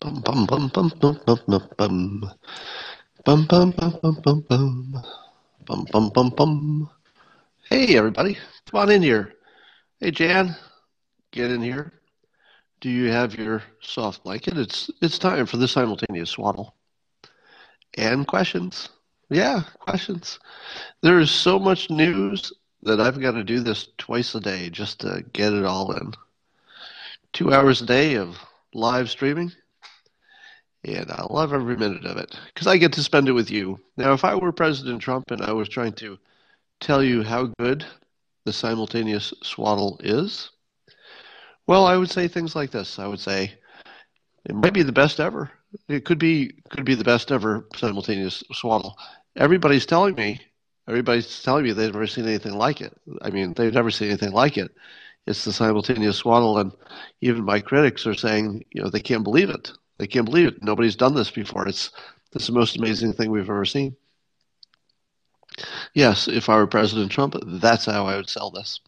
Bum bum bum bum bum bum bum bum. Bum bum bum bum bum bum. Bum bum bum bum. Hey everybody, come on in here. Hey Jan, get in here. Do you have your soft blanket? It's it's time for the simultaneous swaddle. And questions. Yeah, questions. There is so much news that I've got to do this twice a day just to get it all in. Two hours a day of live streaming and I love every minute of it because I get to spend it with you. Now, if I were President Trump and I was trying to tell you how good the simultaneous swaddle is, well, I would say things like this. I would say it might be the best ever. It could be could be the best ever simultaneous swaddle. Everybody's telling me, everybody's telling me they've never seen anything like it. I mean, they've never seen anything like it. It's the simultaneous swaddle, and even my critics are saying, you know, they can't believe it. They can't believe it. Nobody's done this before. It's it's the most amazing thing we've ever seen. Yes, if I were President Trump, that's how I would sell this.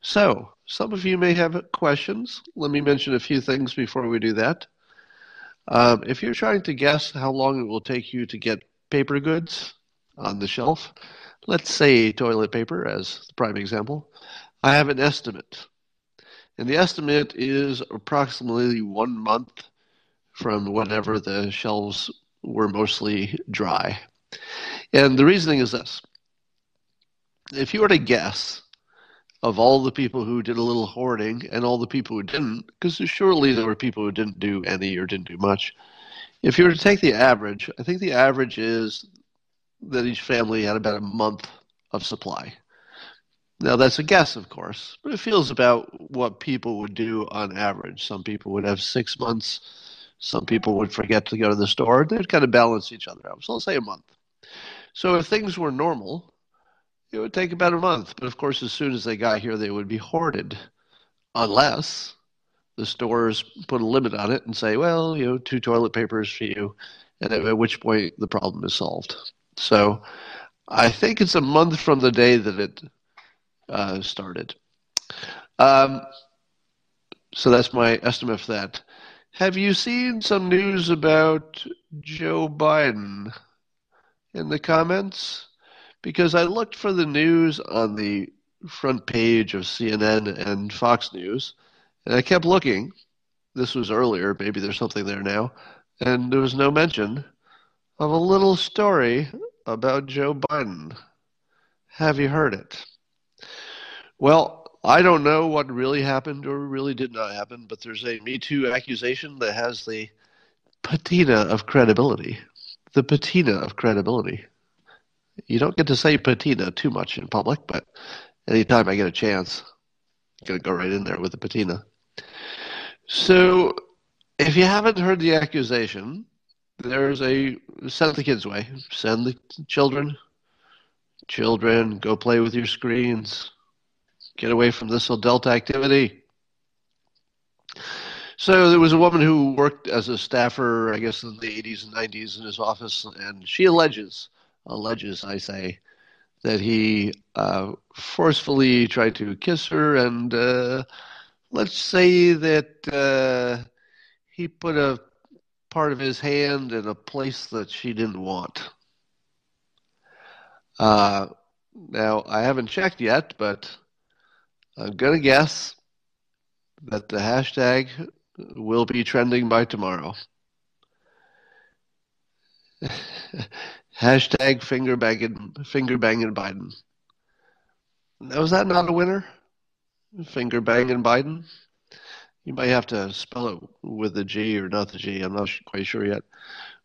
So, some of you may have questions. Let me mention a few things before we do that. Um, if you're trying to guess how long it will take you to get paper goods on the shelf, let's say toilet paper as the prime example, I have an estimate. And the estimate is approximately one month from whenever the shelves were mostly dry. And the reasoning is this if you were to guess of all the people who did a little hoarding and all the people who didn't, because surely there were people who didn't do any or didn't do much. If you were to take the average, I think the average is that each family had about a month of supply. Now, that's a guess, of course, but it feels about what people would do on average. Some people would have six months some people would forget to go to the store. They'd kind of balance each other out. So let's say a month. So if things were normal, it would take about a month. But of course, as soon as they got here, they would be hoarded, unless the stores put a limit on it and say, well, you know, two toilet papers for you, and at which point the problem is solved. So I think it's a month from the day that it uh, started. Um, so that's my estimate for that. Have you seen some news about Joe Biden in the comments? Because I looked for the news on the front page of CNN and Fox News, and I kept looking. This was earlier, maybe there's something there now, and there was no mention of a little story about Joe Biden. Have you heard it? Well, I don't know what really happened or really did not happen, but there's a Me Too accusation that has the patina of credibility. The patina of credibility. You don't get to say patina too much in public, but anytime I get a chance, I'm going to go right in there with the patina. So, if you haven't heard the accusation, there's a send the kids away. Send the children. Children, go play with your screens Get away from this adult activity. So there was a woman who worked as a staffer, I guess, in the 80s and 90s in his office, and she alleges, alleges, I say, that he uh, forcefully tried to kiss her, and uh, let's say that uh, he put a part of his hand in a place that she didn't want. Uh, now, I haven't checked yet, but I'm going to guess that the hashtag will be trending by tomorrow. hashtag finger banging, finger banging Biden. Now, is that not a winner? Finger banging Biden? You might have to spell it with the G or not the G. I'm not quite sure yet.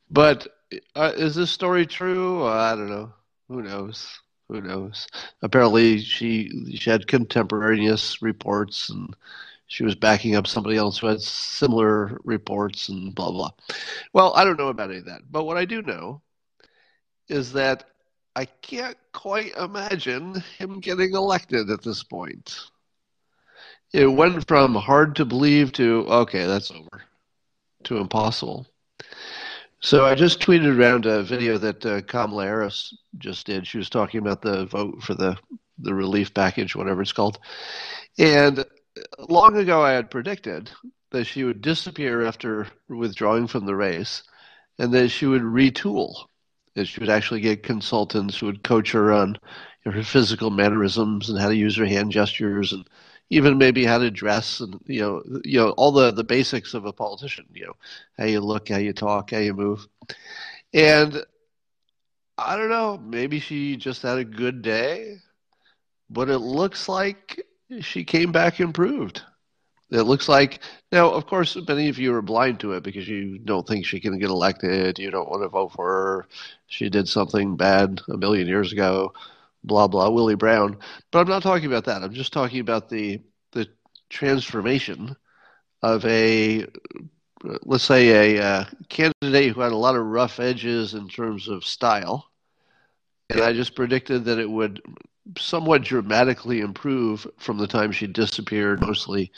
But uh, is this story true? I don't know. Who knows? Who knows? Apparently, she she had contemporaneous reports, and she was backing up somebody else who had similar reports, and blah blah. Well, I don't know about any of that, but what I do know is that I can't quite imagine him getting elected at this point. It went from hard to believe to okay, that's over, to impossible. So I just tweeted around a video that uh, Kamala Harris just did. She was talking about the vote for the the relief package, whatever it's called. And long ago, I had predicted that she would disappear after withdrawing from the race, and that she would retool. That she would actually get consultants who would coach her on her physical mannerisms and how to use her hand gestures and even maybe how to dress and you know you know all the the basics of a politician you know how you look how you talk how you move. And i don't know maybe she just had a good day but it looks like she came back improved. It looks like now of course many of you are blind to it because you don't think she can get elected you don't want to vote for her. She did something bad a million years ago blah blah Willie Brown. But I'm not talking about that. I'm just talking about the the transformation of a let's say a uh, candidate who had a lot of rough edges in terms of style, and I just predicted that it would somewhat dramatically improve from the time she disappeared, mostly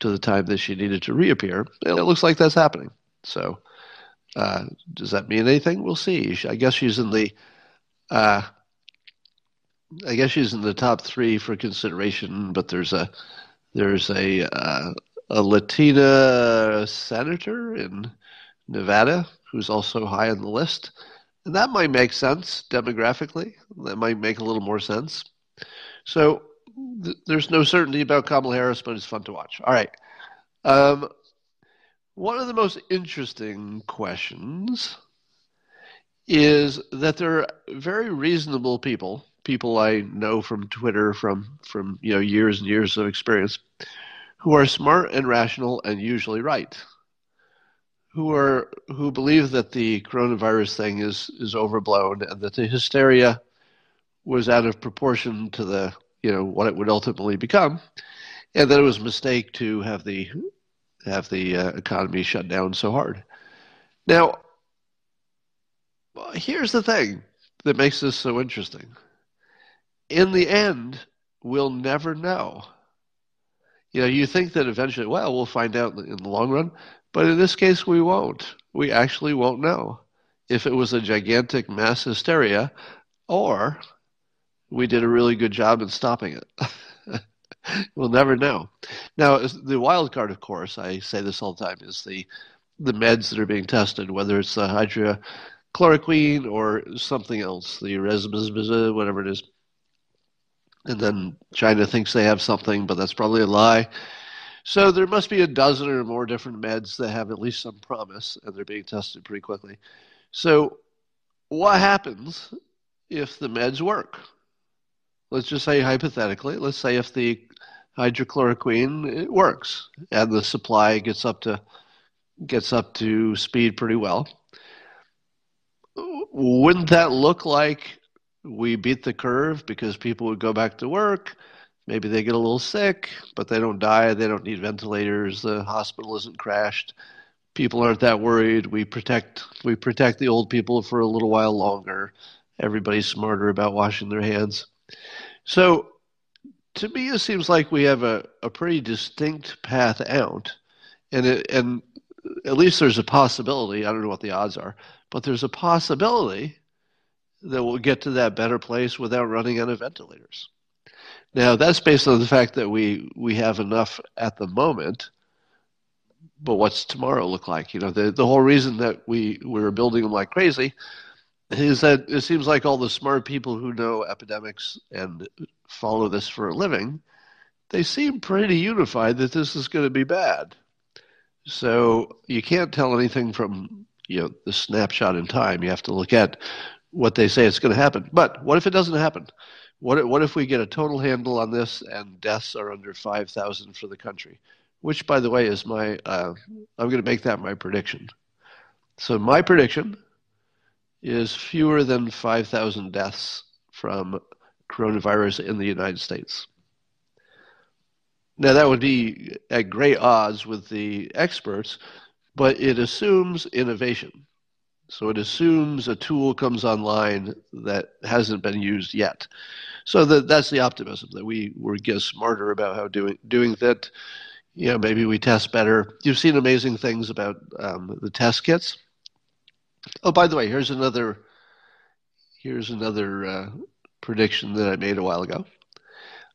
to the time that she needed to reappear. And it looks like that's happening. So, uh, does that mean anything? We'll see. I guess she's in the uh, I guess she's in the top three for consideration, but there's a there's a uh, a Latina senator in Nevada who's also high on the list, and that might make sense demographically. That might make a little more sense. So th- there's no certainty about Kamala Harris, but it's fun to watch. All right. Um, one of the most interesting questions is that there are very reasonable people people I know from Twitter from from you know years and years of experience who are smart and rational and usually right who are who believe that the coronavirus thing is is overblown and that the hysteria was out of proportion to the you know what it would ultimately become and that it was a mistake to have the have the uh, economy shut down so hard. Now here's the thing that makes this so interesting in the end, we'll never know. You know, you think that eventually, well, we'll find out in the long run, but in this case, we won't. We actually won't know if it was a gigantic mass hysteria or we did a really good job in stopping it. we'll never know. Now, the wild card, of course, I say this all the time, is the the meds that are being tested, whether it's the hydrochloroquine or something else, the remdesivir, whatever it is and then China thinks they have something, but that's probably a lie. So there must be a dozen or more different meds that have at least some promise, and they're being tested pretty quickly. So what happens if the meds work? Let's just say hypothetically, let's say if the hydrochloroquine it works and the supply gets up to gets up to speed pretty well. Wouldn't that look like we beat the curve because people would go back to work. Maybe they get a little sick, but they don't die. They don't need ventilators. The hospital isn't crashed. People aren't that worried. We protect we protect the old people for a little while longer. Everybody's smarter about washing their hands. So to me it seems like we have a, a pretty distinct path out. And it, and at least there's a possibility, I don't know what the odds are, but there's a possibility that we'll get to that better place without running out of ventilators. Now, that's based on the fact that we, we have enough at the moment, but what's tomorrow look like? You know, the, the whole reason that we, we were building them like crazy is that it seems like all the smart people who know epidemics and follow this for a living, they seem pretty unified that this is going to be bad. So you can't tell anything from you know the snapshot in time. You have to look at what they say it's going to happen. But what if it doesn't happen? What what if we get a total handle on this and deaths are under 5,000 for the country? Which, by the way, is my, uh, I'm going to make that my prediction. So my prediction is fewer than 5,000 deaths from coronavirus in the United States. Now, that would be at great odds with the experts, but it assumes innovation. So it assumes a tool comes online that hasn't been used yet. So that that's the optimism that we we get smarter about how doing doing that. You know, maybe we test better. You've seen amazing things about um, the test kits. Oh, by the way, here's another here's another uh, prediction that I made a while ago.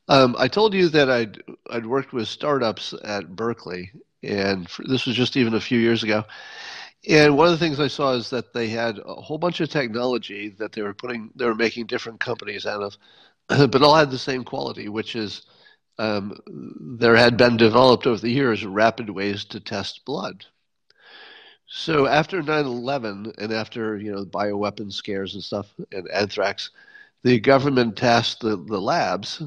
Um, I told you that I'd I'd worked with startups at Berkeley, and for, this was just even a few years ago. And one of the things I saw is that they had a whole bunch of technology that they were putting, they were making different companies out of, but all had the same quality, which is um, there had been developed over the years rapid ways to test blood. So after 9/11 and after you know bioweapon scares and stuff and anthrax, the government tasked the, the labs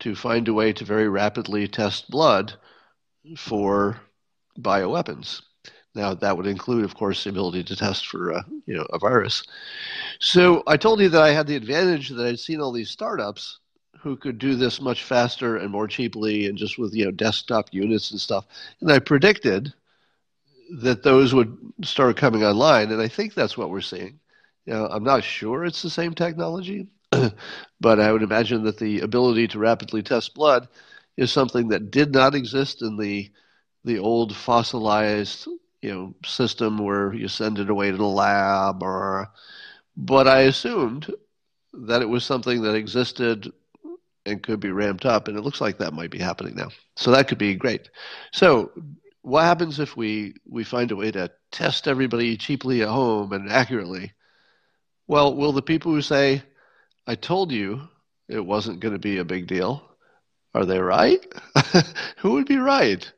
to find a way to very rapidly test blood for bioweapons. Now that would include, of course, the ability to test for uh, you know a virus. So I told you that I had the advantage that I'd seen all these startups who could do this much faster and more cheaply and just with you know desktop units and stuff. And I predicted that those would start coming online, and I think that's what we're seeing. You know, I'm not sure it's the same technology, but I would imagine that the ability to rapidly test blood is something that did not exist in the the old fossilized you know system where you send it away to the lab or but I assumed that it was something that existed and could be ramped up and it looks like that might be happening now. So that could be great. So what happens if we we find a way to test everybody cheaply at home and accurately? Well, will the people who say I told you it wasn't going to be a big deal. Are they right? Who would be right?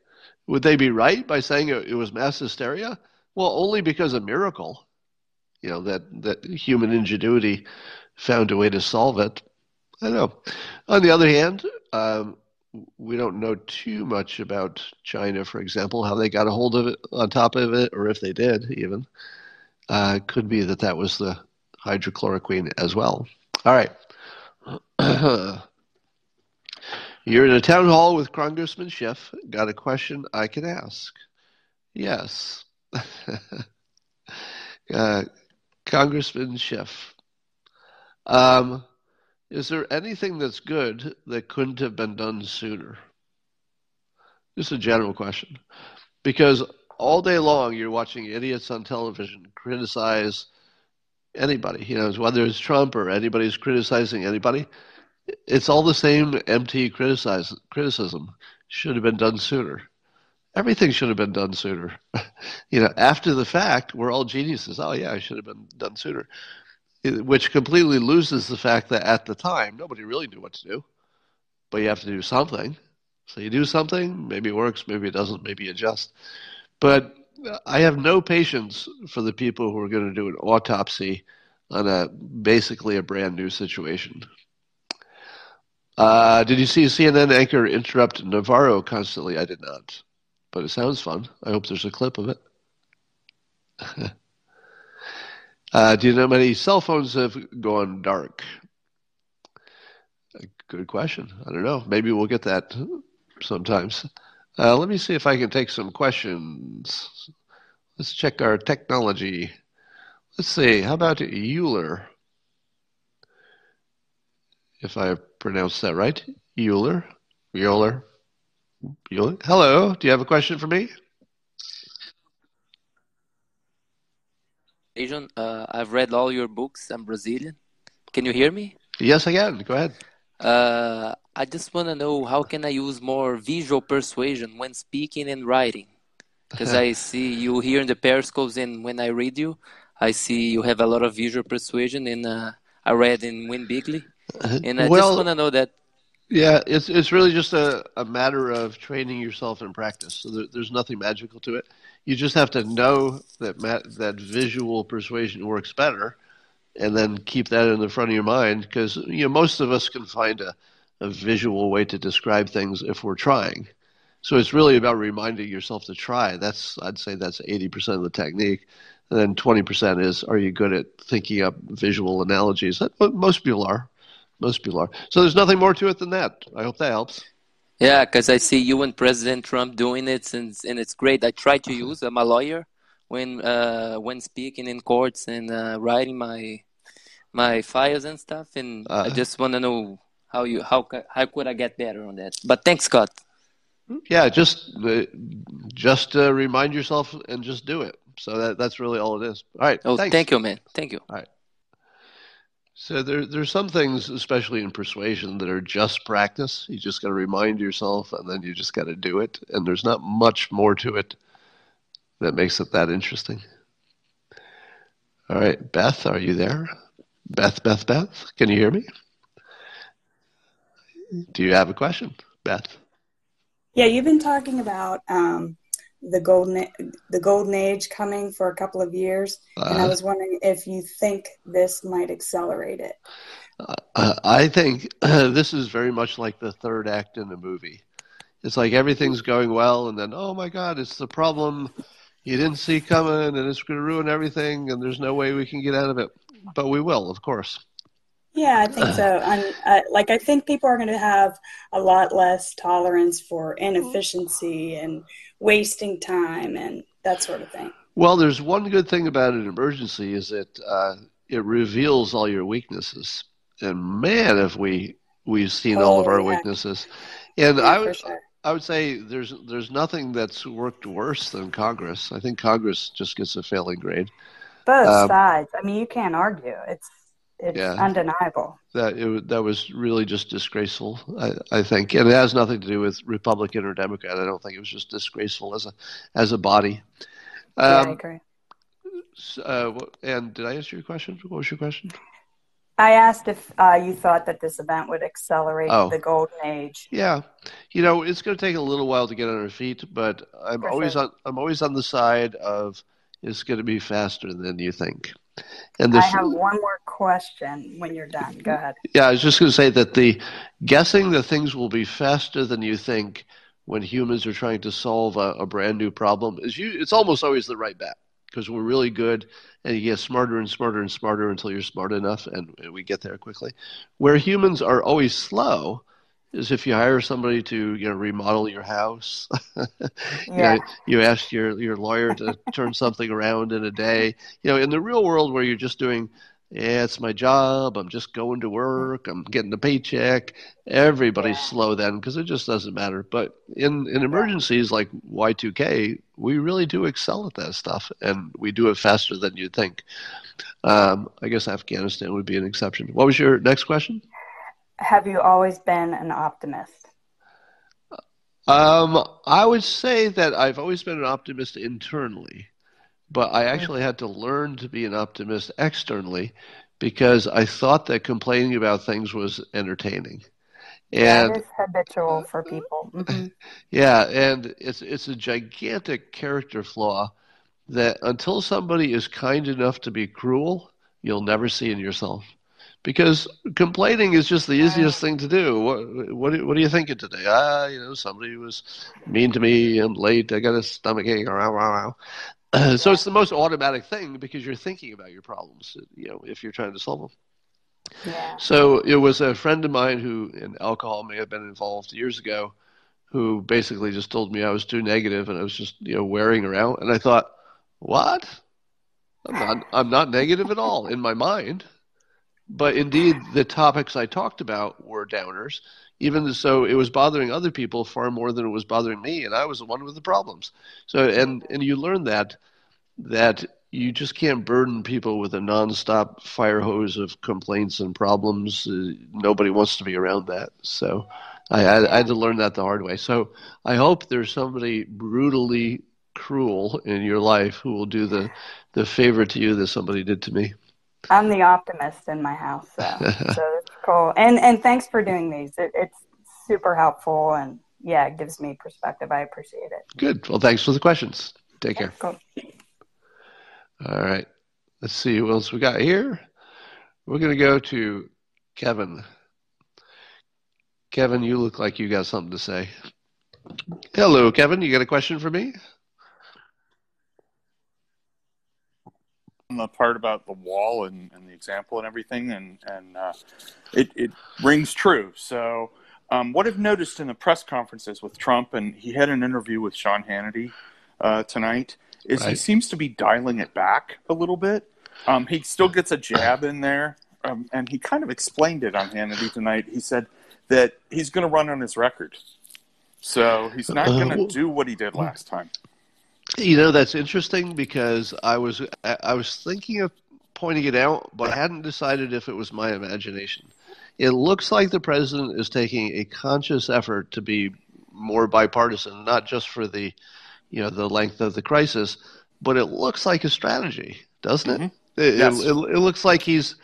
Would they be right by saying it, was mass hysteria? Well, only because a miracle, you know, that, that human ingenuity found a way to solve it. I don't know. On the other hand, um, we don't know too much about China, for example, how they got a hold of it, on top of it, or if they did even. Uh, could be that that was the hydrochloroquine as well. All right. You're in a town hall with Congressman Schiff. Got a question I can ask? Yes. uh, Congressman Schiff. Um, is there anything that's good that couldn't have been done sooner? Just a general question. Because all day long you're watching idiots on television criticize anybody, you know, whether it's Trump or anybody's criticizing anybody, it's all the same empty criticize, criticism. Should have been done sooner. Everything should have been done sooner. you know, after the fact, we're all geniuses. Oh yeah, I should have been done sooner. which completely loses the fact that at the time nobody really knew what to do, but you have to do something. So you do something, maybe it works, maybe it doesn't, maybe adjust. But I have no patience for the people who are going to do an autopsy on a basically a brand new situation. Uh, did you see CNN anchor interrupt Navarro constantly? I did not, but it sounds fun. I hope there's a clip of it. uh, do you know how many cell phones have gone dark? Good question. I don't know. Maybe we'll get that sometimes. Uh, let me see if I can take some questions. Let's check our technology. Let's see. How about Euler? If I pronounced that right, Euler, Euler, Euler. Hello. Do you have a question for me? Adrian, uh, I've read all your books. I'm Brazilian. Can you hear me? Yes, I can. Go ahead. Uh, I just want to know how can I use more visual persuasion when speaking and writing? Because I see you here in the periscopes, and when I read you, I see you have a lot of visual persuasion. And uh, I read in Win Bigly, Uh-huh. and I well, just want to know that. Yeah, it's it's really just a, a matter of training yourself in practice. So there, there's nothing magical to it. You just have to know that ma- that visual persuasion works better and then keep that in the front of your mind because you know most of us can find a, a visual way to describe things if we're trying. So it's really about reminding yourself to try. That's I'd say that's eighty percent of the technique, and then twenty percent is are you good at thinking up visual analogies? That, most people are. Most people are. So there's nothing more to it than that. I hope that helps. Yeah, because I see you and President Trump doing it, and, and it's great. I try to use. I'm a lawyer when uh, when speaking in courts and uh, writing my my files and stuff, and uh, I uh-huh. just want to know how you how how could I get better on that. But thanks, Scott. Yeah, just uh, just uh, remind yourself and just do it. So that that's really all it is. All right. Oh, thanks. thank you, man. Thank you. All right. So there, there's some things, especially in persuasion, that are just practice. You just got to remind yourself, and then you just got to do it. And there's not much more to it that makes it that interesting. All right, Beth, are you there? Beth, Beth, Beth, can you hear me? Do you have a question, Beth? Yeah, you've been talking about um, the golden the golden age coming for a couple of years, uh, and I uh-huh. was wondering if you think this might accelerate it. Uh, I think uh, this is very much like the third act in a movie. It's like everything's going well, and then oh my God, it's the problem you didn't see coming, and it's going to ruin everything, and there's no way we can get out of it. But we will, of course. Yeah, I think so. Uh, like, I think people are going to have a lot less tolerance for inefficiency and wasting time and that sort of thing. Well, there's one good thing about an emergency is that uh, it reveals all your weaknesses. And man, if we we've seen oh, all of our yeah. weaknesses. And yeah, I would sure. I would say there's there's nothing that's worked worse than Congress. I think Congress just gets a failing grade. Both um, sides. I mean, you can't argue. It's it's yeah, undeniable. That it, that was really just disgraceful. I, I think, and it has nothing to do with Republican or Democrat. I don't think it was just disgraceful as a as a body. Um, yeah, I um, agree. Uh, and did I answer your question? What was your question? I asked if uh, you thought that this event would accelerate oh. the golden age. Yeah, you know, it's going to take a little while to get on our feet, but I'm For always sure. on. I'm always on the side of it's going to be faster than you think. And this, I have one more question when you're done. Go ahead. Yeah, I was just going to say that the guessing that things will be faster than you think when humans are trying to solve a, a brand new problem is you. It's almost always the right bet because we're really good and you get smarter and smarter and smarter until you're smart enough and, and we get there quickly. Where humans are always slow is if you hire somebody to you know remodel your house you yeah. know you ask your your lawyer to turn something around in a day. You know in the real world where you're just doing yeah it's my job. I'm just going to work. I'm getting a paycheck. Everybody's yeah. slow then because it just doesn't matter. But in in emergencies like y2k we really do excel at that stuff and we do it faster than you'd think. Um, i guess afghanistan would be an exception. What was your next question have you always been an optimist? Um, I would say that I've always been an optimist internally, but I actually had to learn to be an optimist externally because I thought that complaining about things was entertaining. And that is habitual for people. Mm-hmm. Yeah, and it's it's a gigantic character flaw that until somebody is kind enough to be cruel, you'll never see in yourself because complaining is just the easiest thing to do. What what, what are you thinking today? Ah, you know, somebody was mean to me. I'm late. I got a stomach ache. Rah, rah, rah. so it's the most automatic thing because you're thinking about your problems. You know, if you're trying to solve them. Yeah. So it was a friend of mine who, in alcohol, may have been involved years ago, who basically just told me I was too negative and I was just you know wearing her out. And I thought, what? I'm not. I'm not negative at all in my mind. But indeed, the topics I talked about were downers, even so it was bothering other people far more than it was bothering me, and I was the one with the problems. So, and and you learn that that you just can't burden people with a nonstop fire hose of complaints and problems. Uh, nobody wants to be around that. So, I, I, I had to learn that the hard way. So, I hope there's somebody brutally cruel in your life who will do the the favor to you that somebody did to me. I'm the optimist in my house, so, so it's cool. And and thanks for doing these. It, it's super helpful, and yeah, it gives me perspective. I appreciate it. Good. Well, thanks for the questions. Take care. Cool. All right. Let's see what else we got here. We're going to go to Kevin. Kevin, you look like you got something to say. Hello, Kevin. You got a question for me? The part about the wall and, and the example and everything, and and uh, it it rings true. So, um, what I've noticed in the press conferences with Trump, and he had an interview with Sean Hannity uh, tonight, is right. he seems to be dialing it back a little bit. Um, he still gets a jab in there, um, and he kind of explained it on Hannity tonight. He said that he's going to run on his record, so he's not going to uh, do what he did last time. You know that's interesting because I was I was thinking of pointing it out, but I hadn't decided if it was my imagination. It looks like the president is taking a conscious effort to be more bipartisan, not just for the, you know, the length of the crisis, but it looks like a strategy, doesn't it? Mm-hmm. It, Yes. it, it, it looks like he's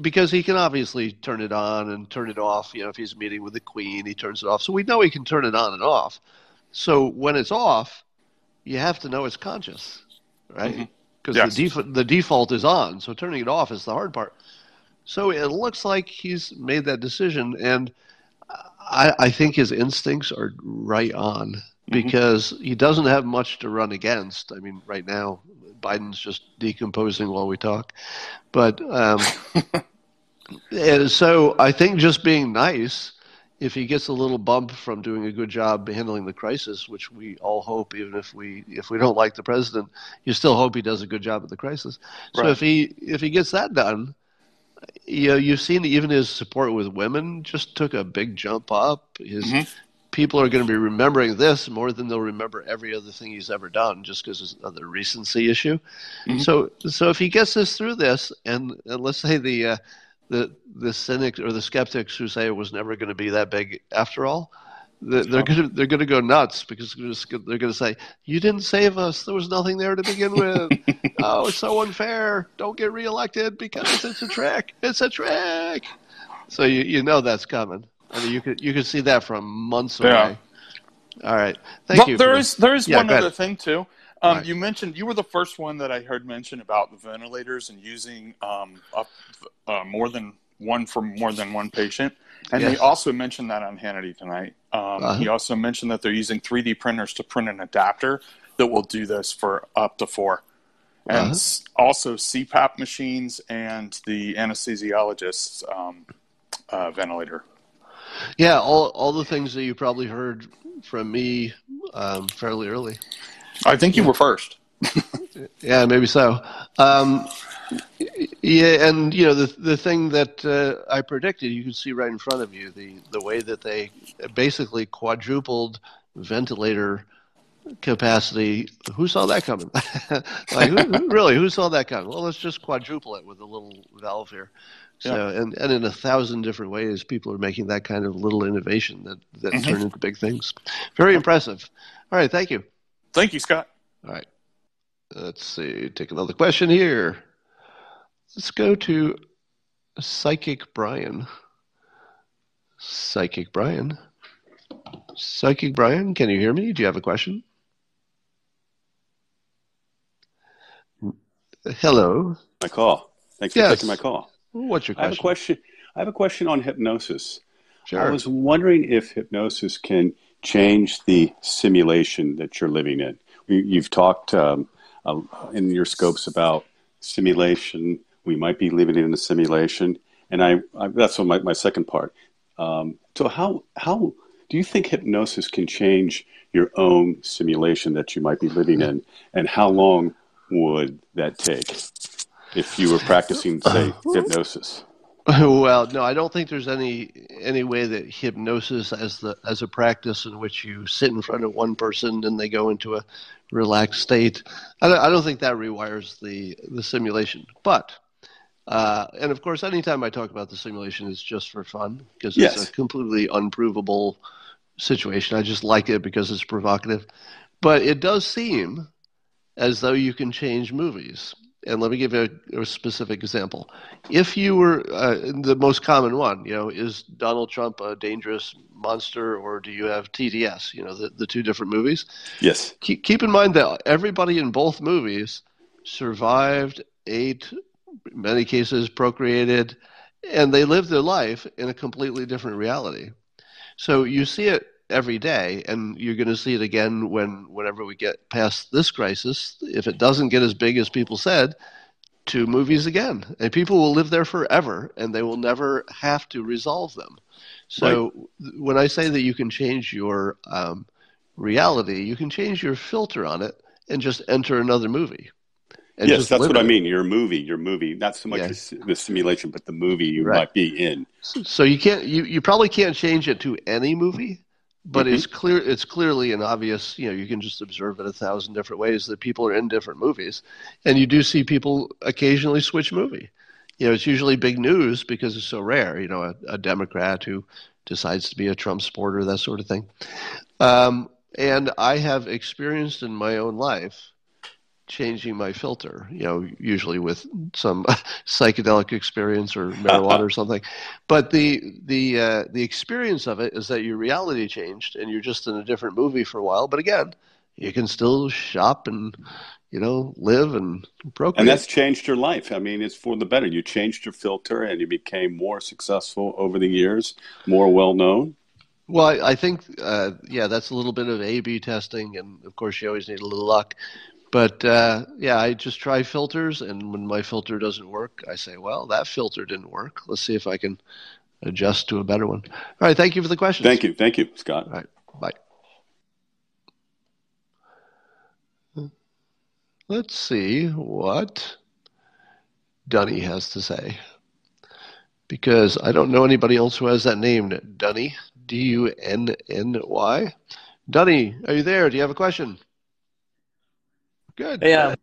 because he can obviously turn it on and turn it off. You know, if he's meeting with the queen, he turns it off. So we know he can turn it on and off. So when it's off, you have to know it's conscious, right? Because Yes. the, def- the default is on. So turning it off is the hard part. So it looks like he's made that decision, and I, I think his instincts are right on because he doesn't have much to run against. I mean, right now Biden's just decomposing while we talk, but um, and so I think just being nice. If he gets a little bump from doing a good job handling the crisis, which we all hope, even if we if we don't like the president, you still hope he does a good job at the crisis. So Right. if he if he gets that done, you know, you've seen even his support with women just took a big jump up. His Mhm. people are going to be remembering this more than they'll remember every other thing he's ever done, just because of the recency issue. Mhm. So, so if he gets us through this, and, and let's say the uh, the the cynics or the skeptics who say it was never going to be that big after all. They're they're going to they're going to go nuts because they're just gonna- they're going to say you didn't save us. There was nothing there to begin with. oh, it's so unfair. Don't get reelected because it's a trick. It's a trick. So you you know that's coming. I mean, you could you could see that from months away. All right. Thank Well, you. there for- is there is Yeah, one go ahead. other thing too. Um, Right. You mentioned you were the first one that I heard mention about the ventilators and using um, up, uh, more than one for more than one patient. And they Yes. also mentioned that on Hannity tonight. Um, Uh-huh. He also mentioned that they're using 3D printers to print an adapter that will do this for up to four. And Uh-huh. also CPAP machines and the anesthesiologist's um, uh, ventilator. Yeah, all all the things that you probably heard from me um, fairly early. I think you were first. Yeah, maybe so. Um, yeah, and you know the the thing that uh, I predicted, you can see right in front of you the the way that they basically quadrupled ventilator capacity. Who saw that coming? like who, who, really, who saw that coming? Well, let's just quadruple it with a little valve here. So, and, and in a thousand different ways, people are making that kind of little innovation that, that Mhm. turn into big things. Very impressive. All right, thank you. Thank you, Scott. All right. Let's see. Take another question here. Let's go to Psychic Brian. Psychic Brian. Psychic Brian, can you hear me? Do you have a question? Hello. my call. Thanks Yes. for taking my call. What's your question? I have a question? question. I have a question on hypnosis. Sure. I was wondering if hypnosis can change the simulation that you're living in. You- You've talked um, uh, in your scopes about simulation. We might be living in a simulation, and I, I that's what my, my second part. Um, so how how do you think hypnosis can change your own simulation that you might be living in, and how long would that take if you were practicing, say, hypnosis? Well, no, I don't think there's any any way that hypnosis as the as a practice in which you sit in front of one person and they go into a relaxed state. I don't, I don't think that rewires the the simulation. But uh, and of course, anytime I talk about the simulation, it's just for fun because it's a completely unprovable situation. I just like it because it's provocative. But it does seem as though you can change movies. And let me give you a, a specific example. If you were uh, the most common one, you know, is Donald Trump a dangerous monster, or do you have TDS? You know, the, the two different movies. Yes. Keep, keep in mind that everybody in both movies survived, ate, in many cases procreated, and they lived their life in a completely different reality. So you see it every day, and you're going to see it again when whenever we get past this crisis. If it doesn't get as big as people said, two movies again, and people will live there forever, and they will never have to resolve them. So when I say that you can change your um, reality, you can change your filter on it and just enter another movie. and yes, that's what I mean. Your movie, your movie, not so much Yeah. the, the simulation, but the movie you Right. might be in. So you can't you, you probably can't change it to any movie, but mm-hmm. it's clear it's clearly an obvious you know you can just observe it a thousand different ways that people are in different movies. And you do see people occasionally switch movie. You know it's usually big news because it's so rare you know a, a democrat who decides to be a trump supporter that sort of thing. Um, and i have experienced in my own life changing my filter, you know, usually with some psychedelic experience or marijuana or something. But the the uh, the experience of it is that your reality changed and you're just in a different movie for a while. But again, you can still shop and you know live and procreate. And that's changed your life. I mean, it's for the better. You changed your filter and you became more successful over the years, more well known. Well, I, I think, uh, yeah, that's a little bit of A/B testing, and of course, you always need a little luck. But uh, yeah, I just try filters, and when my filter doesn't work, I say, "Well, that filter didn't work. Let's see if I can adjust to a better one." All right, thank you for the question. Thank you, thank you, Scott. All right, bye. Let's see what Dunny has to say, because I don't know anybody else who has that name, Dunny. D U N N Y. Dunny, are you there? Do you have a question? Good. Yeah.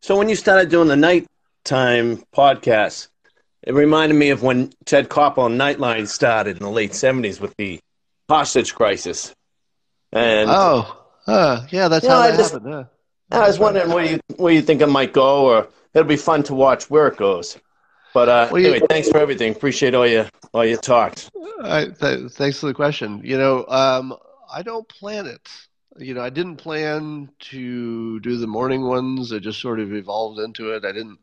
So when you started doing the nighttime podcast, it reminded me of when Ted Koppel and Nightline started in the late seventies with the hostage crisis. And oh, uh, yeah, that's how know, that just, happened. Yeah. I was wondering where you where you think it might go, or it'll be fun to watch where it goes. But uh, well, anyway, you, thanks for everything. Appreciate all your all your talks. th- thanks for the question. You know, um, I don't plan it you know, I didn't plan to do the morning ones. I just sort of evolved into it. I didn't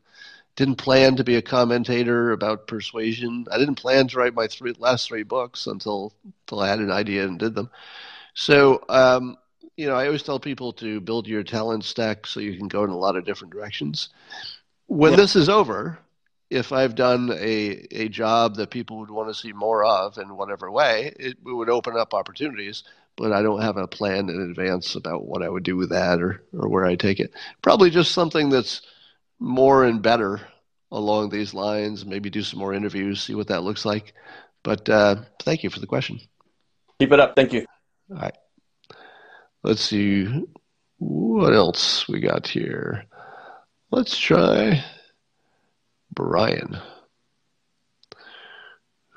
didn't plan to be a commentator about persuasion. I didn't plan to write my three last three books until until I had an idea and did them. So, um, you know, I always tell people to build your talent stack so you can go in a lot of different directions. When yeah. this is over, if I've done a a job that people would want to see more of in whatever way, it, it would open up opportunities but I don't have a plan in advance about what I would do with that or, or where I take it. Probably just something that's more and better along these lines. Maybe do some more interviews, see what that looks like. But uh, thank you for the question. Keep it up. Thank you. All right. Let's see what else we got here. Let's try Brian.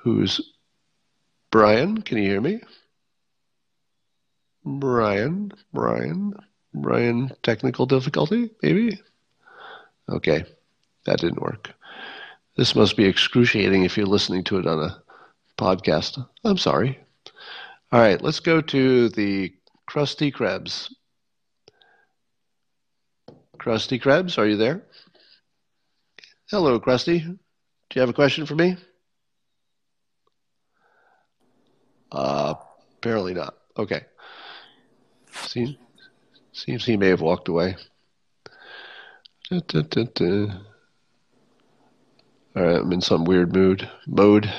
Who's Brian? Can you hear me? Brian, Brian, Brian, technical difficulty, maybe? Okay, that didn't work. This must be excruciating if you're listening to it on a podcast. I'm sorry. All right, let's go to the Krusty Krebs. Krusty Krebs, are you there? Hello, Krusty. Do you have a question for me? Uh, apparently not. Okay. Seems, seems he may have walked away. Da, da, da, All right, I'm in some weird mood. Mode.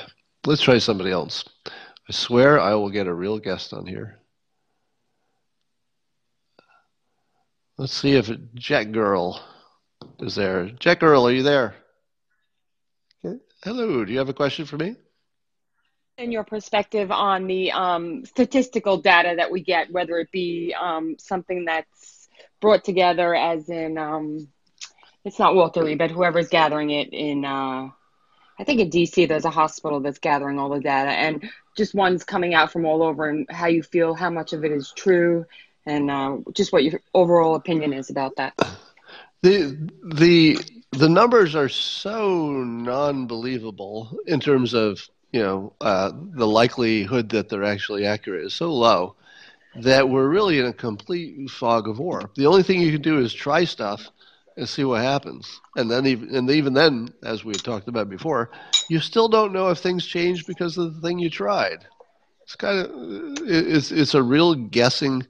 Let's try somebody else. I swear I will get a real guest on here. Let's see if Jet Girl is there. Jet Girl, are you there? Okay. Hello. Do you have a question for me? In your perspective on the um, statistical data that we get, whether it be um, something that's brought together as in, um, it's not Walter Reed, but whoever's gathering it in, uh, I think in DC, there's a hospital that's gathering all the data, and just ones coming out from all over, and how you feel, how much of it is true, and uh, just what your overall opinion is about that. The the the numbers are so non-believable in terms of you know, uh, the likelihood that they're actually accurate is so low that we're really in a complete fog of war. The only thing you can do is try stuff and see what happens. And then even and even then, as we talked about before, you still don't know if things change because of the thing you tried. It's kind of it's it's a real guessing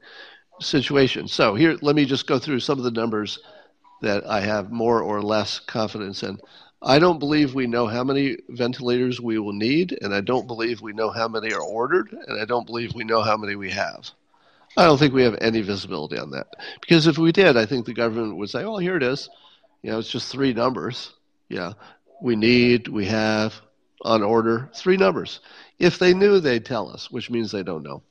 situation. So here, let me just go through some of the numbers that I have more or less confidence in. I don't believe we know how many ventilators we will need, and I don't believe we know how many are ordered, and I don't believe we know how many we have. I don't think we have any visibility on that. Because if we did, I think the government would say, well, here it is. You know, it's just three numbers. Yeah, we need, we have, on order, three numbers. If they knew, they'd tell us, which means they don't know.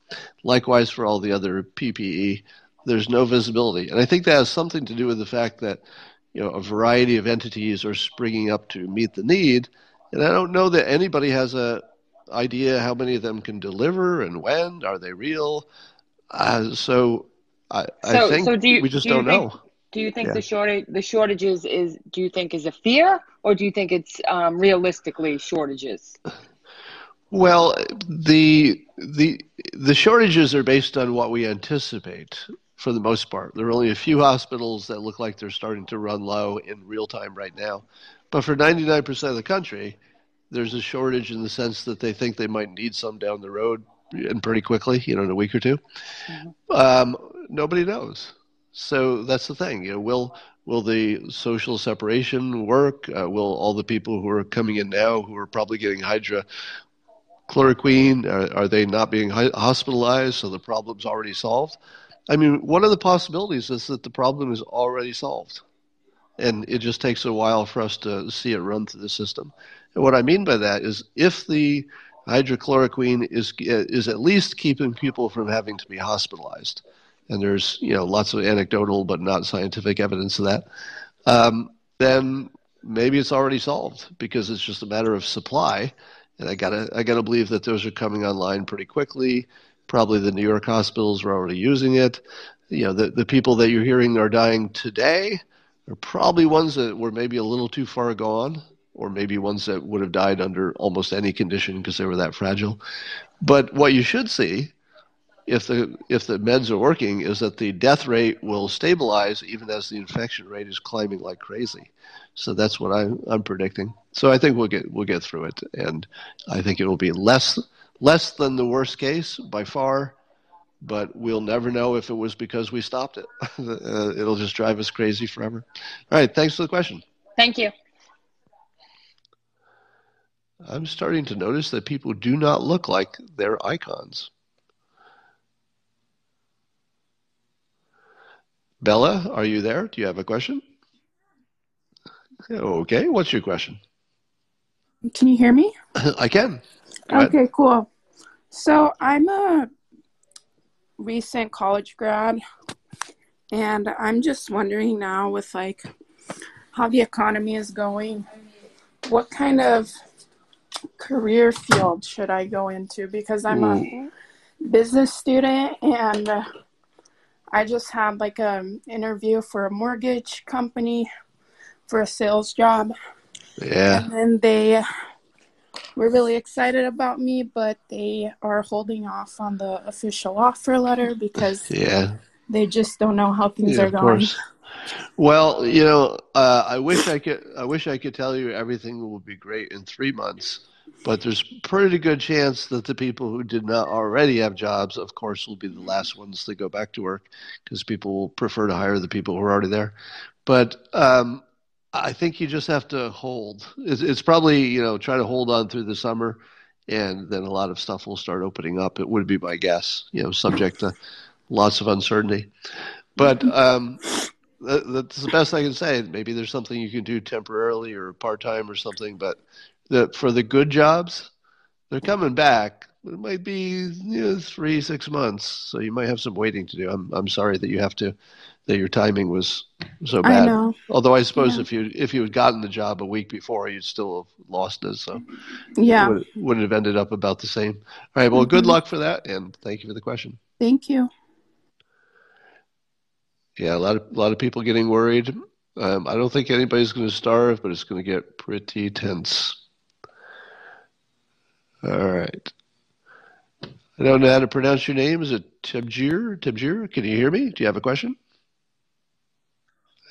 Likewise for all the other PPE, there's no visibility. And I think that has something to do with the fact that you know a variety of entities are springing up to meet the need, and I don't know that anybody has a idea how many of them can deliver and when are they real. Uh, so I, So- I think so do you- we just do don't think- know. Do you think Yeah. the shortage the shortages is do you think is a fear or do you think it's um, realistically shortages? Well, the the the shortages are based on what we anticipate for the most part. There are only a few hospitals that look like they're starting to run low in real time right now. But for 99% of the country, there's a shortage in the sense that they think they might need some down the road and pretty quickly, you know, in a week or 2 Um, nobody knows. So that's the thing. You know, will will the social separation work? Uh, will all the people who are coming in now, who are probably getting hydra chloroquine? Are, are they not being hospitalized? So the problem's already solved. I mean, one of the possibilities is that the problem is already solved, and it just takes a while for us to see it run through the system. And what I mean by that is, if the hydrochloroquine is is at least keeping people from having to be hospitalized, and there's you know lots of anecdotal but not scientific evidence of that, um, then maybe it's already solved because it's just a matter of supply and I gotta I gotta believe that those are coming online pretty quickly. Probably the New York hospitals are already using it. You know, the the people that you're hearing are dying today are probably ones that were maybe a little too far gone, or maybe ones that would have died under almost any condition because they were that fragile. But what you should see, if the if the meds are working, is that the death rate will stabilize even as the infection rate is climbing like crazy. So that's what I'm, I'm predicting. So I think we'll get we'll get through it, and I think it will be less less than the worst case by far. But we'll never know if it was because we stopped it. Uh, It'll just drive us crazy forever. All right, thanks for the question. Thank you. I'm starting to notice that people do not look like their icons. Bella, are you there? Do you have a question? Okay, what's your question? Can you hear me? I can. Go ahead. Okay, cool. So I'm a recent college grad, and I'm just wondering now with like how the economy is going, what kind of career field should I go into? Because I'm a mm. business student and I just had like an interview for a mortgage company for a sales job. Yeah. And then they were really excited about me, but they are holding off on the official offer letter because Yeah. they just don't know how things Yeah, are going. course. Well, you know, uh, I wish I could. I wish I could tell you everything will be great in three months, but there's pretty good chance that the people who did not already have jobs, of course, will be the last ones to go back to work because people will prefer to hire the people who are already there. But um, I think you just have to hold. It's, it's probably you know try to hold on through the summer, and then a lot of stuff will start opening up. It would be my guess. You know, subject to lots of uncertainty. But um, that, that's the best I can say. Maybe there's something you can do temporarily or part time or something. But the, for the good jobs, they're coming back. It might be you know, three, six months, so you might have some waiting to do. I'm I'm sorry that you have to that your timing was so bad. I know. Although I suppose Yeah. if you if you had gotten the job a week before, you'd still have lost it. So Yeah. it would, would have ended up about the same. All right. Well, good Mhm. luck for that, and thank you for the question. Thank you. Yeah, a lot of a lot of people getting worried. Um, I don't think anybody's going to starve, but it's going to get pretty tense. All right. I don't know how to pronounce your name. Is it Tibjir? Tibjir? Can you hear me? Do you have a question?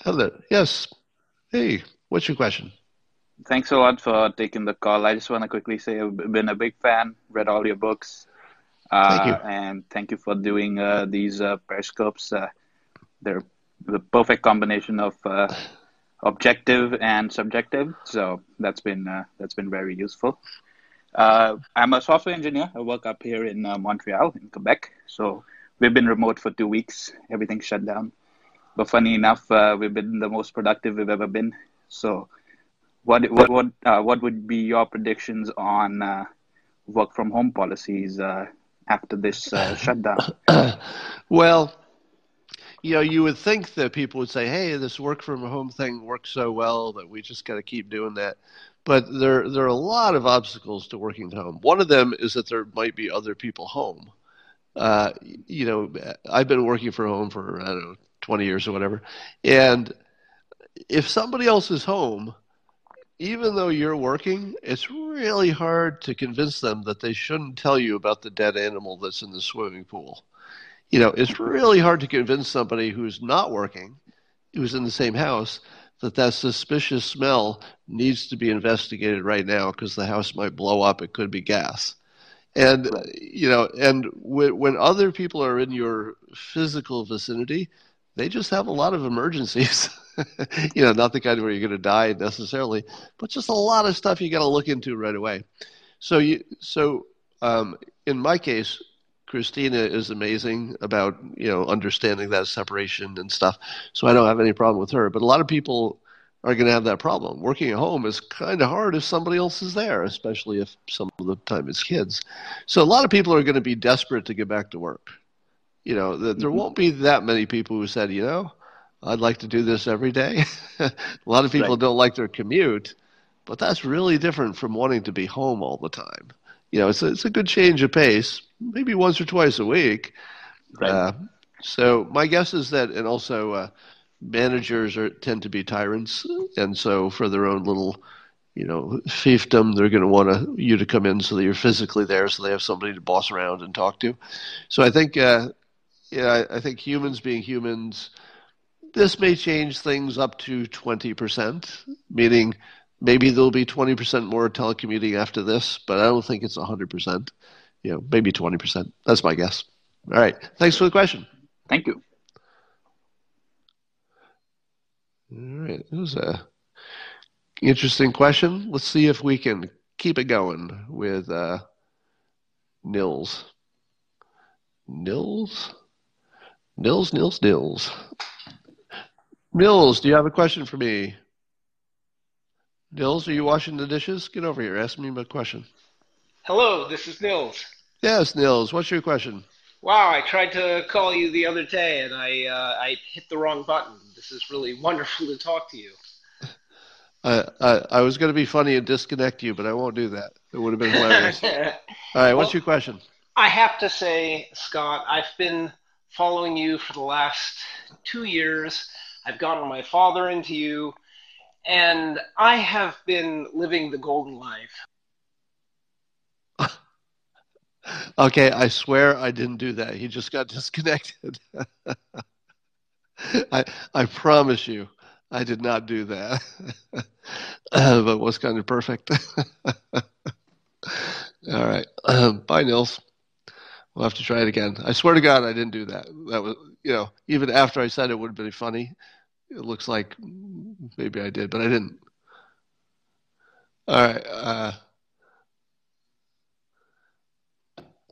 Hello. Yes. Hey, what's your question? Thanks a lot for taking the call. I just want to quickly say I've been a big fan, read all your books, uh, Thank you. and thank you for doing uh, these uh, periscopes. Uh, they're the perfect combination of uh, objective and subjective, so that's been uh, that's been very useful. Uh, I'm a software engineer. I work up here in uh, Montreal, in Quebec. So we've been remote for two weeks. Everything's shut down. But funny enough, uh, we've been the most productive we've ever been. So what what what uh, what would be your predictions on uh, work from home policies uh, after this uh, shutdown? well, you know, you would think that people would say, "Hey, this work from home thing works so well that we just got to keep doing that." But there there are a lot of obstacles to working at home. One of them is that there might be other people home. Uh, you know, I've been working from home for I don't know twenty years or whatever, and if somebody else is home, even though you're working, it's really hard to convince them that they shouldn't tell you about the dead animal that's in the swimming pool. You know, it's really hard to convince somebody who's not working, who's in the same house, that that suspicious smell needs to be investigated right now because the house might blow up. It could be gas. And, you know, and when other people are in your physical vicinity, they just have a lot of emergencies. you know, not the kind where you're going to die necessarily, but just a lot of stuff you got to look into right away. So you, so um, in my case, Christina is amazing about you know understanding that separation and stuff. So I don't have any problem with her. But a lot of people are going to have that problem. Working at home is kind of hard if somebody else is there, especially if some of the time it's kids. So a lot of people are going to be desperate to get back to work. You know, there mm-hmm. won't be that many people who said, you know, I'd like to do this every day. a lot of people right. don't like their commute, but that's really different from wanting to be home all the time. You know, it's a, it's a good change of pace, maybe once or twice a week. Right. Uh, so my guess is that, and also uh, managers are tend to be tyrants, and so for their own little, you know, fiefdom, they're going to want you to come in so that you're physically there, so they have somebody to boss around and talk to. So I think, uh, yeah, I, think humans being humans this may change things up to 20%, meaning maybe there'll be 20% more telecommuting after this, but I don't think it's 100%. You know, maybe 20%. That's my guess. All right. Thanks for the question. Thank you. All right. It was a interesting question. Let's see if we can keep it going with uh, Nils. Nils? Nils, Nils, Nils. Nils, do you have a question for me? Nils, are you washing the dishes? Get over here. Ask me a question. Hello, this is Nils. Yes, Nils. What's your question? Wow, I tried to call you the other day and I uh, I hit the wrong button. This is really wonderful to talk to you. I, I, I was going to be funny and disconnect you, but I won't do that. It would have been hilarious. All right, what's well, your question? I have to say, Scott, I've been following you for the last two years I've gotten my father into you, and I have been living the golden life. okay, I swear I didn't do that. He just got disconnected. I I promise you, I did not do that. but was kind of perfect. All right. Um, bye, Nils. We'll have to try it again. I swear to God, I didn't do that. That was, you know, even after I said it would have been funny. It looks like maybe I did, but I didn't. All right. Uh,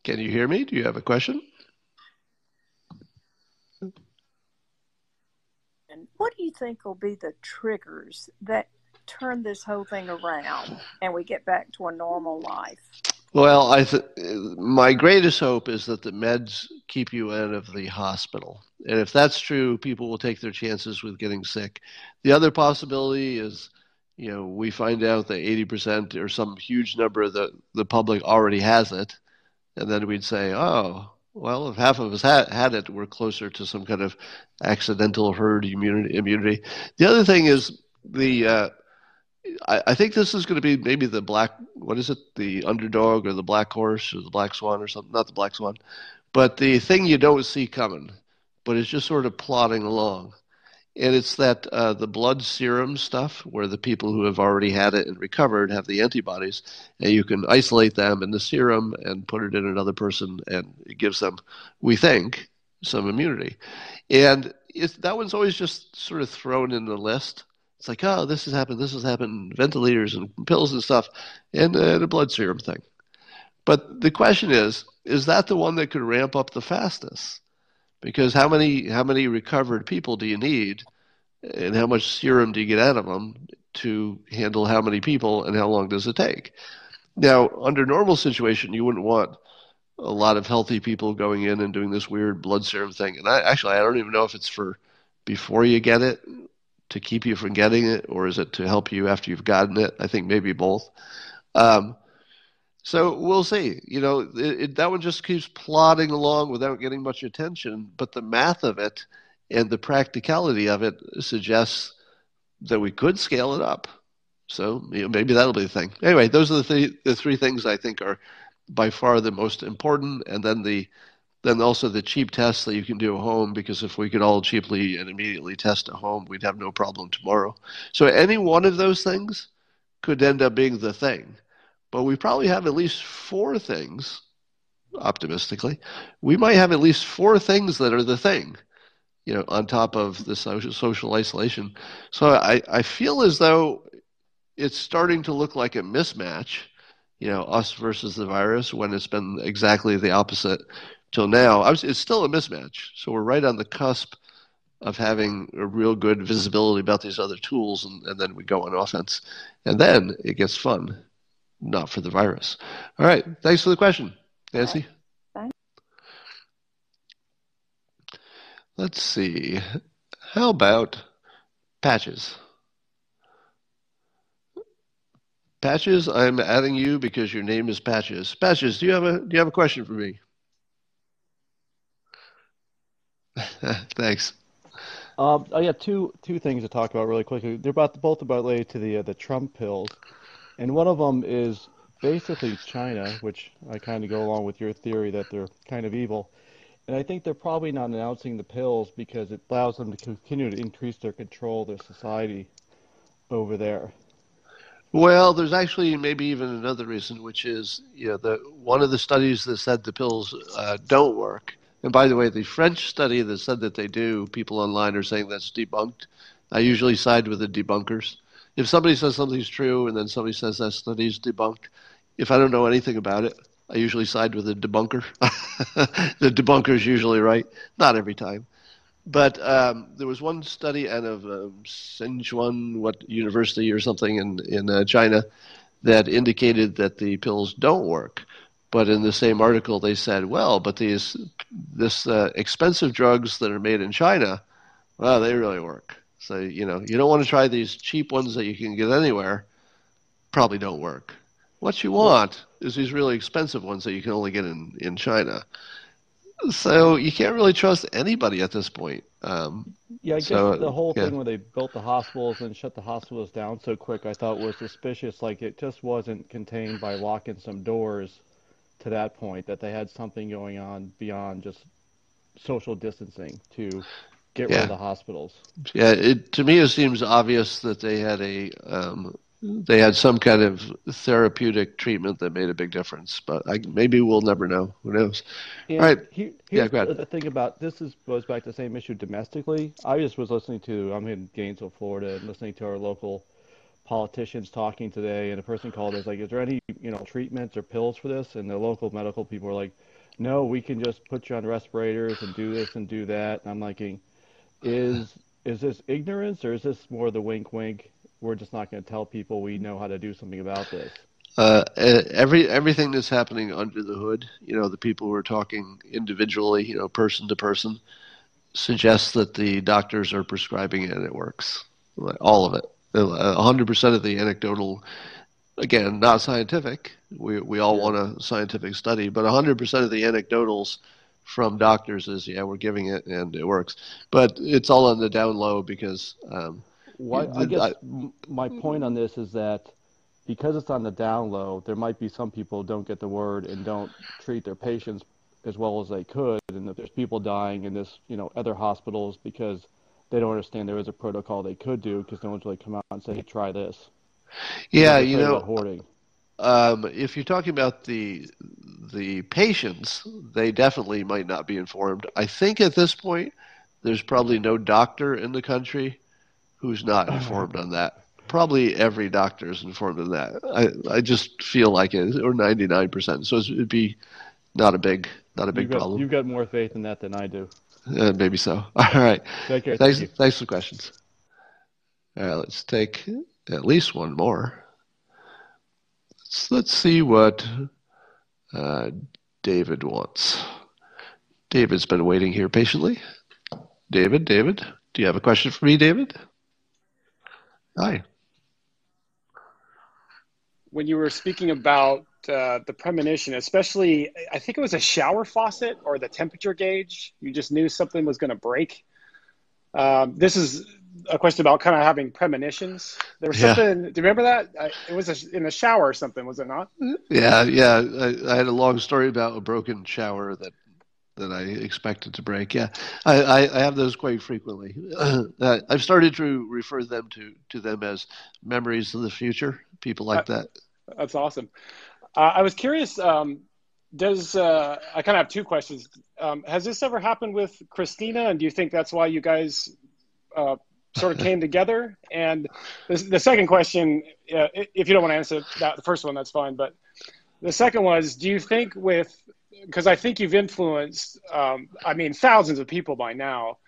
can you hear me? Do you have a question? And what do you think will be the triggers that turn this whole thing around and we get back to a normal life? Well, I th- my greatest hope is that the meds keep you out of the hospital. And if that's true, people will take their chances with getting sick. The other possibility is, you know, we find out that 80% or some huge number of the, the public already has it. And then we'd say, oh, well, if half of us had, had it, we're closer to some kind of accidental herd immunity. immunity. The other thing is the uh, I, think this is going to be maybe the black. What is it? The underdog or the black horse or the black swan or something? Not the black swan, but the thing you don't see coming, but it's just sort of plodding along. And it's that uh, the blood serum stuff, where the people who have already had it and recovered have the antibodies, and you can isolate them in the serum and put it in another person, and it gives them, we think, some immunity. And that one's always just sort of thrown in the list it's like, oh, this has happened, this has happened, ventilators and pills and stuff, and uh, the blood serum thing. But the question is, is that the one that could ramp up the fastest? Because how many how many recovered people do you need, and how much serum do you get out of them? to handle how many people and how long does it take. Now, under normal situation, you wouldn't want a lot of healthy people going in and doing this weird blood serum thing. And I actually I don't even know if it's for before you get it to keep you from getting it, or is it to help you after you've gotten it? I think maybe both. Um, so we'll see. You know, it, it, that one just keeps plodding along without getting much attention. But the math of it and the practicality of it suggests that we could scale it up. So you know, maybe that'll be the thing. Anyway, those are the, th- the three things I think are by far the most important, and then the then also the cheap tests that you can do at home because if we could all cheaply and immediately test at home, we'd have no problem tomorrow. So any one of those things could end up being the thing. But we probably have at least four things, optimistically. We might have at least four things that are the thing, you know, on top of the social, social isolation. So I, I feel as though it's starting to look like a mismatch you know, us versus the virus when it's been exactly the opposite till now. Was, it's still a mismatch. So we're right on the cusp of having a real good visibility about these other tools, and, and then we go on offense. And then it gets fun, not for the virus. All right. Thanks for the question, Nancy. Let's see. How about patches? Patches, I'm adding you because your name is Patches. Patches, do you have a do you have a question for me? Thanks. Um, I got two two things to talk about really quickly. They're about both about related to the uh, the Trump pills, and one of them is basically China, which I kind of go along with your theory that they're kind of evil, and I think they're probably not announcing the pills because it allows them to continue to increase their control of their society over there. Well, there's actually maybe even another reason, which is you know the one of the studies that said the pills uh, don't work. And by the way, the French study that said that they do, people online are saying that's debunked. I usually side with the debunkers. If somebody says something's true and then somebody says that study's debunked, if I don't know anything about it, I usually side with the debunker. the debunker is usually right, not every time. But um, there was one study out of uh, Sichuan, what university or something in in uh, China, that indicated that the pills don't work. But in the same article, they said, well, but these this uh, expensive drugs that are made in China, well, they really work. So you know, you don't want to try these cheap ones that you can get anywhere. Probably don't work. What you want is these really expensive ones that you can only get in in China. So you can't really trust anybody at this point. Um, yeah, I guess so, the whole yeah. thing where they built the hospitals and shut the hospitals down so quick, I thought was suspicious. Like it just wasn't contained by locking some doors to that point. That they had something going on beyond just social distancing to get rid of the hospitals. Yeah, it, to me it seems obvious that they had a um, they had some kind of therapeutic treatment that made a big difference. But I, maybe we'll never know. Who knows? And All right. Yeah, here's go ahead. the, the thing about this is goes back to the same issue domestically. I just was listening to I'm in Gainesville, Florida, and listening to our local politicians talking today, and a person called us like, "Is there any you know treatments or pills for this?" And the local medical people are like, "No, we can just put you on respirators and do this and do that." And I'm like, "Is is this ignorance or is this more the wink, wink? We're just not going to tell people we know how to do something about this." Uh, every everything that's happening under the hood, you know, the people who are talking individually, you know, person to person, suggests that the doctors are prescribing it and it works. All of it, a hundred percent of the anecdotal. Again, not scientific. We we all want a scientific study, but hundred percent of the anecdotals from doctors is yeah, we're giving it and it works. But it's all on the down low because um, Why, I guess I- my point on this is that because it's on the down low, there might be some people who don't get the word and don't treat their patients as well as they could, and if there's people dying in this, you know, other hospitals because they don't understand there is a protocol they could do because no one's really come out and say, hey, try this. Yeah, you know, hoarding. um, if you're talking about the the patients, they definitely might not be informed. I think at this point, there's probably no doctor in the country who's not informed on that. Probably every doctor is informed on that. I I just feel like it, or 99%. So it'd be not a big not a big you've got, problem. You've got more faith in that than I do. Uh, maybe so. All right. Take care. Thanks, Thank you. thanks for the questions. All right, let's take at least one more. Let's, let's see what uh, David wants. David's been waiting here patiently. David, David, do you have a question for me, David? Hi. When you were speaking about uh, the premonition, especially, I think it was a shower faucet or the temperature gauge. You just knew something was going to break. Um, this is a question about kind of having premonitions. There was Yeah. something. Do you remember that? I, it was a, in the shower or something, was it not? Yeah, yeah. I, I had a long story about a broken shower that that I expected to break. Yeah, I, I, I have those quite frequently. Uh, I've started to refer them to to them as memories of the future. People like that. That's awesome. Uh, I was curious. Um, does uh, I kind of have two questions? Um, has this ever happened with Christina, and do you think that's why you guys uh, sort of came together? And the, the second question, uh, if you don't want to answer that, the first one, that's fine. But the second was, do you think with because I think you've influenced, um, I mean, thousands of people by now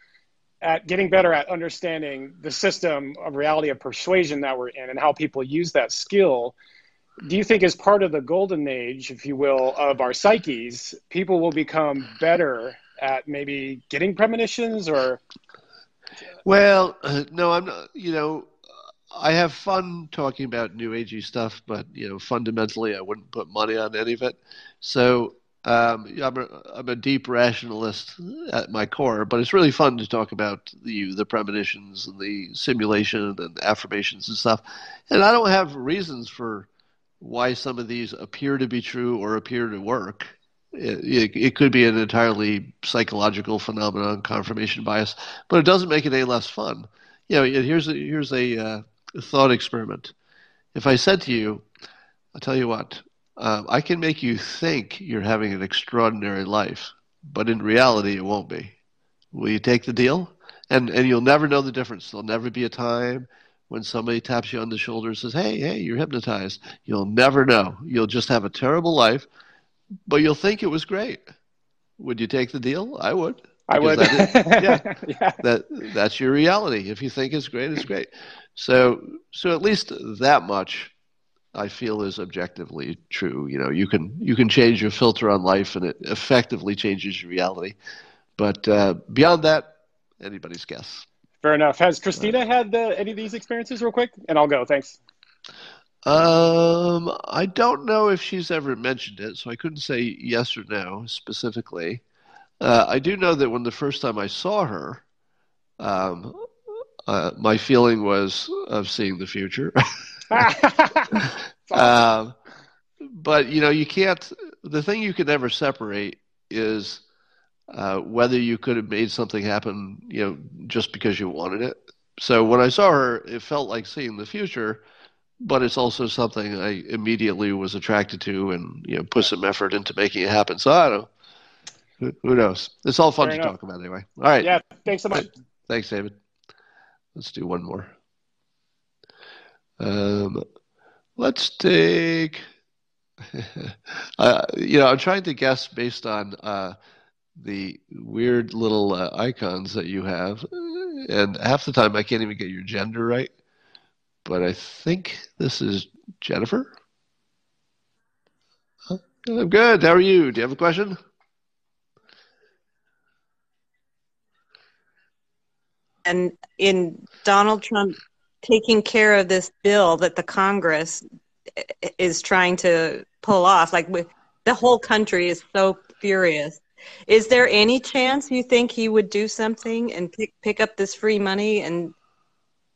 at getting better at understanding the system of reality of persuasion that we're in and how people use that skill do you think as part of the golden age if you will of our psyches people will become better at maybe getting premonitions or Well, no, I'm not. You know, I have fun talking about new agey stuff, but you know, fundamentally, I wouldn't put money on any of it. So um, I'm a, I'm a deep rationalist at my core, but it's really fun to talk about the the premonitions and the simulation and affirmations and stuff. And I don't have reasons for why some of these appear to be true or appear to work. It, it, could be an entirely psychological phenomenon, confirmation bias, but it doesn't make it any less fun. You know, here's a, here's a uh, thought experiment. If I said to you, I'll tell you what, uh, I can make you think you're having an extraordinary life, but in reality, it won't be. Will you take the deal? And and you'll never know the difference. There'll never be a time when somebody taps you on the shoulder and says, "Hey, hey, you're hypnotized." You'll never know. You'll just have a terrible life, but you'll think it was great. Would you take the deal? I would. I would. that is- yeah, Yeah. that that's your reality. If you think it's great, it's great. So so at least that much I feel is objectively true. You know, you can you can change your filter on life, and it effectively changes your reality. But uh, beyond that, anybody's guess. Fair enough has christina had uh, any of these experiences real quick and i'll go thanks Um, I don't know if she's ever mentioned it, so I couldn't say yes or no specifically. Uh, I do know that when the first time I saw her, um, uh, my feeling was of seeing the future. um, but you know, you can't. The thing you can never separate is uh, whether you could have made something happen, you know, just because you wanted it. So when I saw her, it felt like seeing the future, but it's also something I immediately was attracted to, and you know, put some effort into making it happen. So I don't know. Who, who knows? It's all fun Fair to enough. talk about anyway. All right. yeah thanks so much Thanks, David. Let's do one more. Um, let's take. uh, you know, I'm trying to guess based on uh, the weird little uh, icons that you have, and half the time I can't even get your gender right. But I think this is Jennifer. Huh? I'm good. How are you? Do you have a question? and in Donald Trump taking care of this bill that the Congress is trying to pull off, like with, the whole country is so furious. Is there any chance you think he would do something and pick pick up this free money and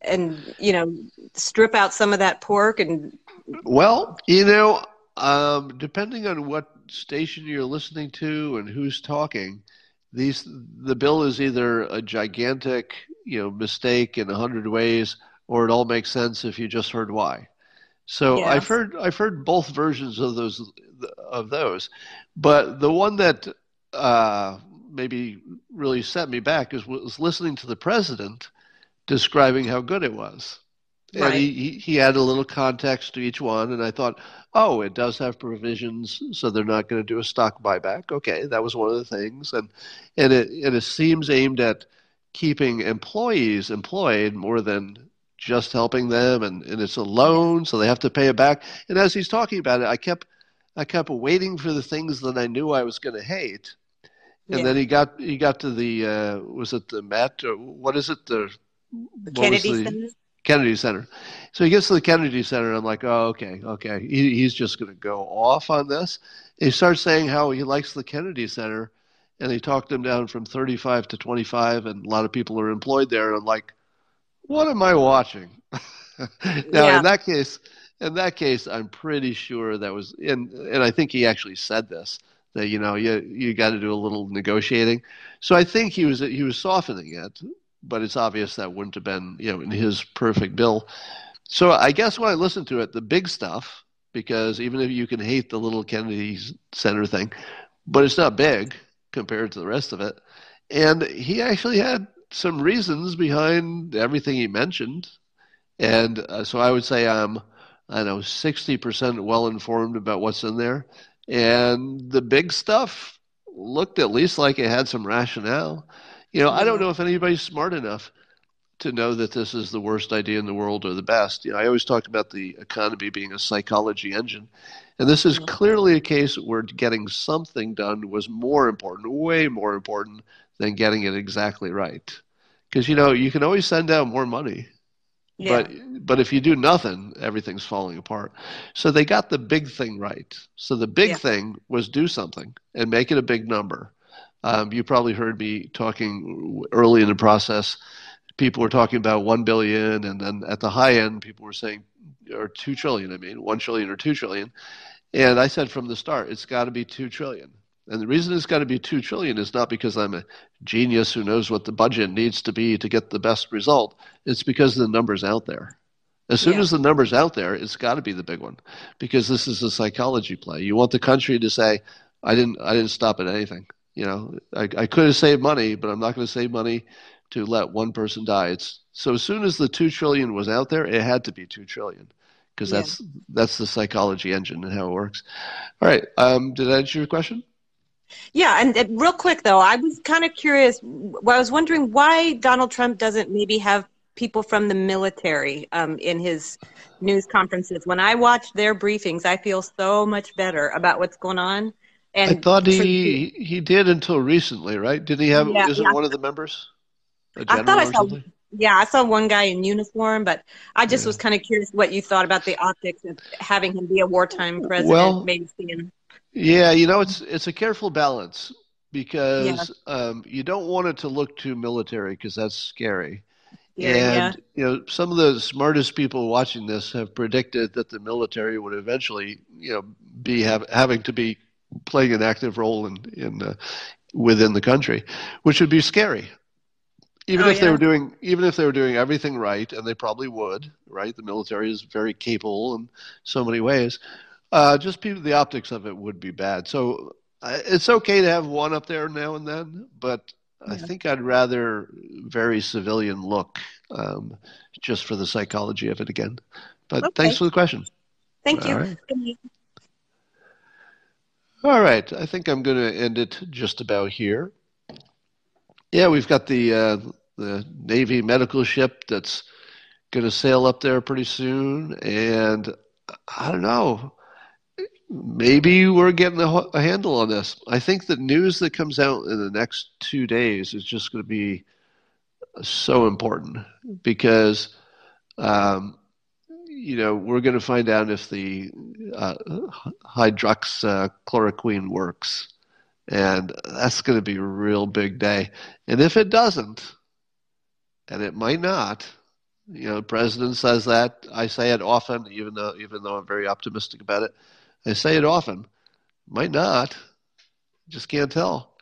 and you know strip out some of that pork and Well, you know, um, depending on what station you're listening to and who's talking, these the bill is either a gigantic, you know, mistake in a hundred ways, or it all makes sense if you just heard why. So Yes. I've heard I've heard both versions of those of those, but the one that uh, maybe really set me back is was listening to the president describing how good it was. And Right. he, he, he added a little context to each one, and I thought, oh, it does have provisions, so they're not going to do a stock buyback. Okay, that was one of the things, and and it and it seems aimed at keeping employees employed more than just helping them, and, and it's a loan, so they have to pay it back. And as he's talking about it, I kept I kept waiting for the things that I knew I was going to hate, and Yeah. then he got he got to the uh, was it the Met or what is it the, The Kennedy the- Center. Kennedy Center. So he gets to the Kennedy Center. I'm like, oh, okay, okay. He, he's just going to go off on this. He starts saying how he likes the Kennedy Center, and he talked him down from 35 to 25, and a lot of people are employed there. And I'm like, what am I watching? now, Yeah. in that case, in that case, I'm pretty sure that was, and and I think he actually said this that you know you you got to do a little negotiating. So I think he was he was softening it, but it's obvious that wouldn't have been you know in his perfect bill. So I guess when I listen to it, the big stuff, because even if you can hate the little Kennedy Center thing, but it's not big compared to the rest of it. And he actually had some reasons behind everything he mentioned. And uh, so I would say I'm, I don't know, 60% well informed about what's in there. And the big stuff looked at least like it had some rationale. You know, I don't know if anybody's smart enough to know that this is the worst idea in the world or the best. You know, I always talk about the economy being a psychology engine. And this is clearly a case where getting something done was more important, way more important than getting it exactly right. Because, you know, you can always send out more money. Yeah. But but if you do nothing, everything's falling apart. So they got the big thing right. So the big Yeah. thing was do something and make it a big number. Um, you probably heard me talking early in the process. People were talking about one billion, and then at the high end, people were saying, or two trillion. I mean, one trillion or two trillion. And I said from the start, it's got to be two trillion. And the reason it's got to be two trillion is not because I'm a genius who knows what the budget needs to be to get the best result. It's because the number's out there. As soon Yeah. as the number's out there, it's got to be the big one, because this is a psychology play. You want the country to say, "I didn't, I didn't stop at anything." You know, I, I could have saved money, but I'm not going to save money to let one person die. It's so as soon as the two trillion was out there, it had to be two trillion, because Yeah. that's that's the psychology engine and how it works. All right, um, did I answer your question? Yeah, and, and real quick though, I was kind of curious. Well, I was wondering why Donald Trump doesn't maybe have people from the military um, in his news conferences. When I watch their briefings, I feel so much better about what's going on. And I thought for- he he did until recently, right? Didn't he have? Yeah, isn't yeah. one of the members a I thought I saw, something? yeah, I saw one guy in uniform, but I just Yeah. was kind of curious what you thought about the optics of having him be a wartime president. Well, maybe seeing, Yeah, you know, it's it's a careful balance because um, you don't want it to look too military because that's scary. Yeah, yeah. and you know, some of the smartest people watching this have predicted that the military would eventually, you know, be have, having to be playing an active role in in uh, within the country, which would be scary. Even Oh, if they were doing, even if they were doing everything right, and they probably would, right? The military is very capable in so many ways. Uh, just people, the optics of it would be bad. So uh, it's okay to have one up there now and then, but I think I'd rather very civilian look, um, just for the psychology of it again. But Okay. thanks for the question. thank you. All right. All right, I think I'm going to end it just about here. Yeah, we've got the uh, the Navy medical ship that's going to sail up there pretty soon, and I don't know. Maybe we're getting a, handle on this. I think the news that comes out in the next two days is just going to be so important because, um, you know, we're going to find out if the uh, hydroxychloroquine works. And that's going to be a real big day. And if it doesn't, and it might not, you know, the president says that. I say it often, even though even though I'm very optimistic about it. I say it often. Might not. Just can't tell.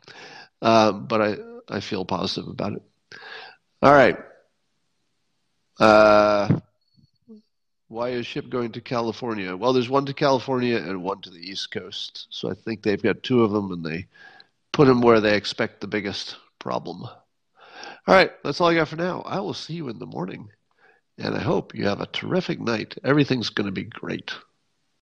Um, but I I feel positive about it. All right. Uh, why is ship going to California? Well, there's one to California and one to the East Coast. So I think they've got two of them, and they put them where they expect the biggest problem. All right, that's all I got for now. I will see you in the morning, and I hope you have a terrific night. Everything's going to be great.